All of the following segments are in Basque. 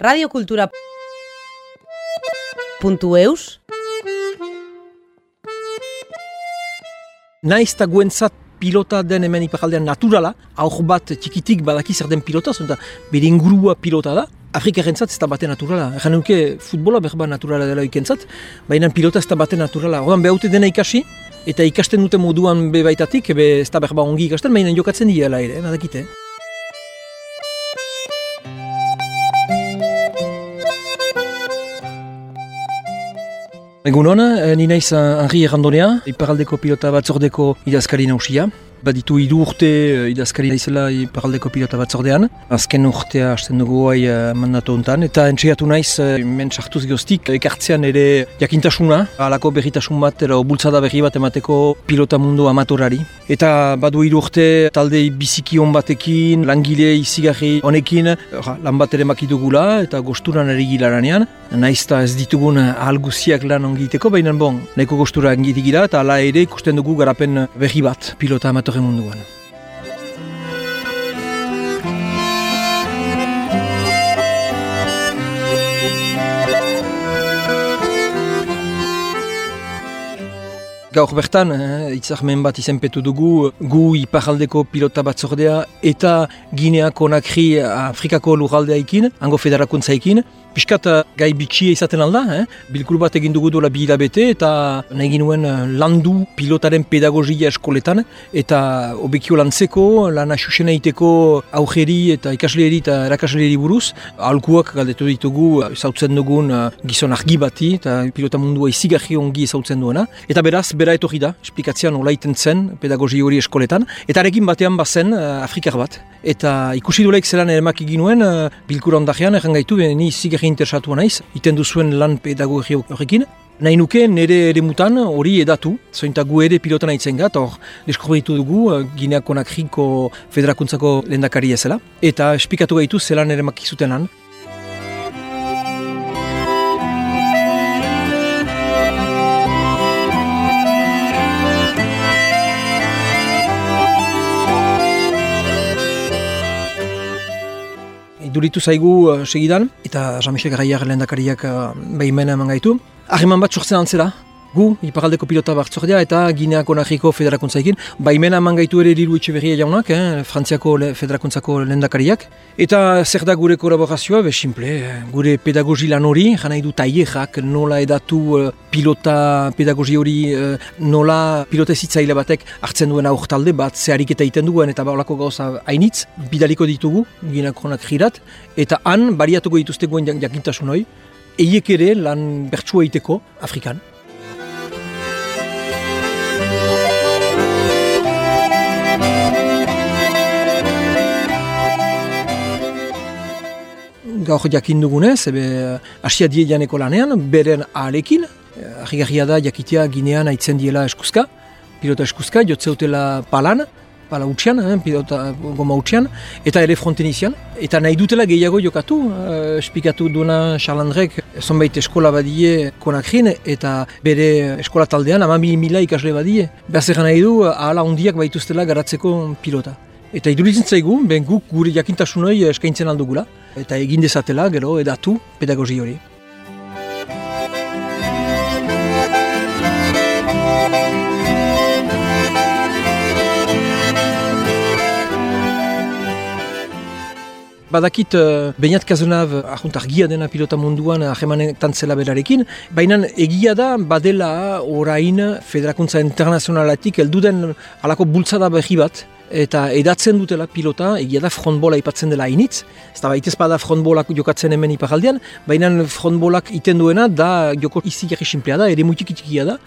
radiokultura puntu eus Naiz eta guentzat pilota den hemen iparaldean naturala, aur bat txikitik badaki zer den pilota, zenta bere ingurua pilota da. Afrikaren zat ez da bate naturala. Egan nuke futbola berba naturala dela ikentzat, baina pilota ez da bate naturala. Ordan behaute dena ikasi, eta ikasten dute moduan be baitatik, be ez da berba ongi ikasten, baina jokatzen dira ere, badakite. Egun hona, eh, ni naiz Henri Errandonea, iparaldeko pilota batzordeko idazkari nausia. Baditu hiru urte uh, idazkari naizela iparaldeko pilota batzordean. Azken urtea hasten dugu hai uh, mandatu honetan. Eta entxeatu naiz, uh, men sartuz goztik, ekartzean ere jakintasuna, alako berritasun bat, ero bultzada berri bat emateko pilota mundu amatorari. Eta badu hiru urte talde biziki hon batekin, langile izigarri honekin, lan bat ere makitugula eta gosturan ere gilaranean. Naiz eta ez ditugun ahalguziak lan ongiteko, baina bon, nahiko gostura engitik gira, eta ala ere ikusten dugu garapen berri bat pilota amatorari munduan. Gaur bertan, eh, itzarmen bat izenpetu dugu, gu iparaldeko pilota batzordea eta Gineako nakri Afrikako lurraldea ikin, hango federakuntza ikin. Piskat gai bitxia izaten alda, eh? bilkur bat egin dugu dola bi hilabete eta nahi ginuen landu pilotaren pedagogia eskoletan eta obekio lantzeko, lan asusena iteko aujeri eta ikasleri eta erakasleri buruz. Alkuak galdetu ditugu zautzen dugun gizon argi bati eta pilota mundua izigarri ongi zautzen duena. Eta beraz, bera etorri da, esplikatzean nola iten zen pedagogia hori eskoletan. Eta arekin batean bazen uh, Afrikar bat. Eta ikusi duleik zelan eremak eginuen uh, bilkura ondajean, erran gaitu, ni izigarri interesatua naiz, iten duzuen lan pedagogia horrekin. Nahi nuke nire ere mutan hori edatu, zointa gu ere pilota nahitzen gat, hor deskubritu dugu Gineako Nakriko Federakuntzako lendakari ezela. Eta espikatu gaitu zelan ere makizuten lan. Iduritu zaigu uh, segidan, eta Jean-Michel Garaiar lehendakariak behimena eman gaitu. Ahriman bat sortzen antzela, gu, iparaldeko pilota batzordea eta Gineako Nahiko federakuntzaikin. Baimena eman gaitu ere liru itxe jaunak, eh, Frantziako le, federakuntzako lehendakariak. Eta zer da gure kolaborazioa, be simple, gure pedagogi lan hori, jana idu taierak nola edatu uh, pilota pedagogi hori uh, nola pilota ezitzaile batek hartzen duen aurtalde bat, zeharik eta iten duen eta baulako gauza hainitz, bidaliko ditugu, Gineako jirat, eta han bariatuko dituzte guen jakintasun hori, eiek ere lan bertsua iteko Afrikan. Gaur jakin dugunez, ebe asia die janeko lanean, beren ahalekin, ahigarria da jakitea ginean aitzen diela eskuzka, pilota eskuzka, jotzeutela palan, pala utxean, eh, pilota goma utxean, eta ere frontenizian, eta nahi dutela gehiago jokatu, uh, espikatu duena Charlandrek, zonbait eskola badie konakrin, eta bere eskola taldean, ama mil mila ikasle badie. Behaz nahi du, ahala hundiak baituztela garatzeko pilota. Eta iduritzen zaigu, ben guk gure jakintasunoi eskaintzen aldugula. Eta egin dezatela gero edatu pedagogi hori. Badakit, uh, Beñat Kazunav ahunt argia dena pilota munduan ahemanetan zela berarekin, baina egia da badela orain federakuntza internazionalatik elduden alako bultzada behi bat, eta edatzen dutela pilota, egia da frontbola ipatzen dela hainitz, ez da baitez bada frontbolak jokatzen hemen iparaldean, baina frontbolak iten duena da joko izi jarri simplea da, ere mutik da,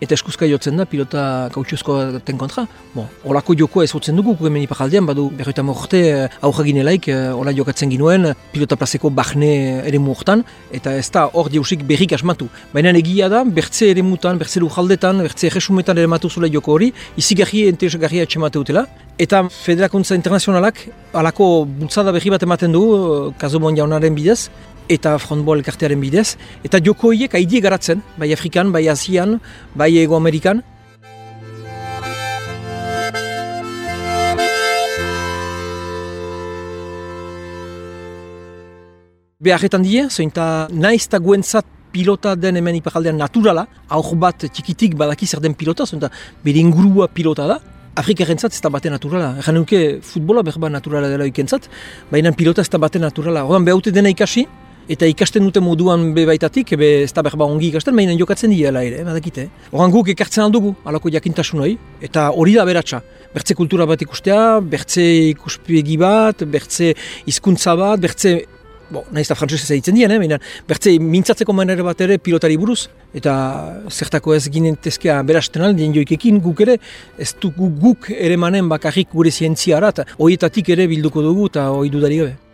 eta eskuzka jotzen da pilota kautxuzko ten kontra. Bon, olako joko ez hotzen dugu hemen iparaldean, badu berroita morte eh, aurra ginelaik, eh, ola jokatzen ginuen, pilota plazeko bahne ere muortan, eta ez da hor diusik berrik asmatu. Baina egia da, bertze ere mutan, bertze lujaldetan, bertze resumetan ere matu zule joko hori, izi garri enteresgarria etxemate utela, Eta Federakuntza Internazionalak alako bultzada berri bat ematen du, Kazomon jaunaren bidez, eta frontbol elkartearen bidez. Eta joko horiek haidie garatzen, bai Afrikan, bai Asian, bai Ego Amerikan. Beharretan die, zointa naiz eta guentzat pilota den hemen ipakaldean naturala, aur bat txikitik badaki zer den pilota, zointa bere ingurua pilota da, Afrika erentzat ez da bate naturala. Egan nuke futbola behar naturala dela ikentzat, baina pilota ez da bate naturala. Odan behaute dena ikasi, eta ikasten dute moduan bebaitatik, ebe ez da behar ongi ikasten, baina jokatzen diela ere, badakite. Ogan guk ekartzen aldugu, alako jakintasun hori, eta hori da beratxa. Bertze kultura bat ikustea, bertze ikuspegi bat, bertze hizkuntza bat, bertze Bo, nahiz eta frantzese zaitzen dien, eh? bertze mintzatzeko manera bat ere pilotari buruz, eta zertako ez ginentezkea berasten aldien joikekin guk ere, ez du guk ere manen bakarrik gure zientziara, eta horietatik ere bilduko dugu eta hori dudari gabe.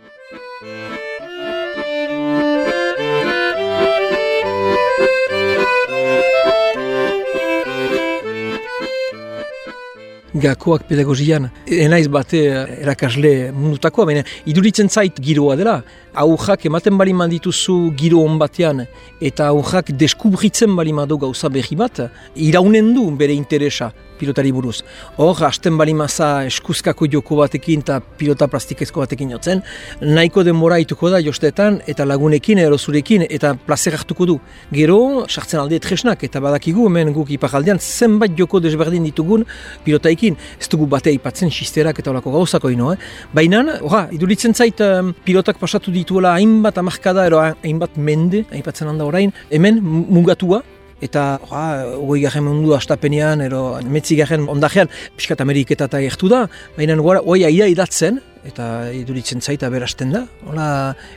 Gakoak pedagogian, enaiz bate eh, erakasle mundutakoa, baina iduritzen zait giroa dela. Aujak ematen bali mandituzu giro hon batean, eta aujak deskubritzen bali madu gauza behi bat, iraunen du bere interesa pilotari buruz. Hor, hasten bali maza eskuzkako joko batekin eta pilota plastikezko batekin jotzen, nahiko denbora ituko da jostetan eta lagunekin ero zurekin eta plazer hartuko du. Gero, sartzen alde tresnak eta badakigu hemen guk ipakaldean zenbait joko desberdin ditugun pilotaikin. Ez dugu batea ipatzen xisterak eta olako gauzako ino, eh? Baina, ora, iduritzen zait pilotak pasatu dituela hainbat amarkada ero hainbat mende, aipatzen handa orain, hemen mugatua, eta hogei garen mundu astapenean, ero metzi garen ondajean, piskat Ameriketa eta gertu da, baina hoi aia idatzen, eta iduritzen zaita berasten da, hola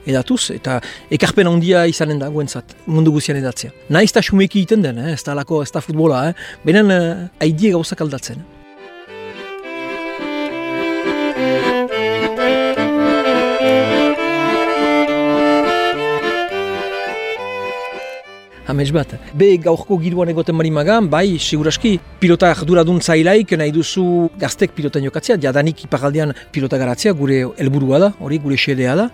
edatuz, eta ekarpen handia izanen da guentzat, mundu guzian edatzea. Naiz eta xumeki egiten den, eh? ez da lako, ez da futbola, eh? baina eh, haidie gauzak aldatzen. Amets bat. Be gaurko giroan egoten bari magan, bai, seguraski, pilota arduradun zailaik nahi duzu gaztek pilotan jokatzea, jadanik iparaldean pilota garatzea, gure helburua da, hori gure xedea da,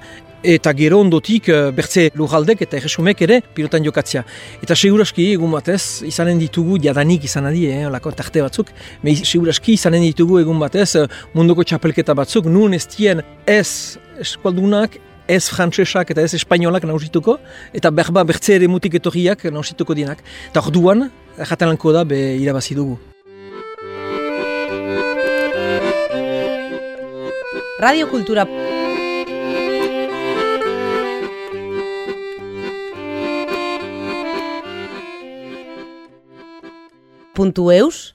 eta gero ondotik eh, bertze lujaldek eta erresumek ere pilotan jokatzea. Eta seguraski, egun batez, izanen ditugu, jadanik izan adi, eh, lako tarte batzuk, me seguraski izanen ditugu egun batez eh, munduko txapelketa batzuk, nun ez dien ez eskualdunak, ez frantsesak eta ez espainolak nausituko, eta berba bertze ere mutik etorriak nausituko dienak. Eta orduan, jaten lanko da, be irabazi dugu. Radio Kultura Puntu eus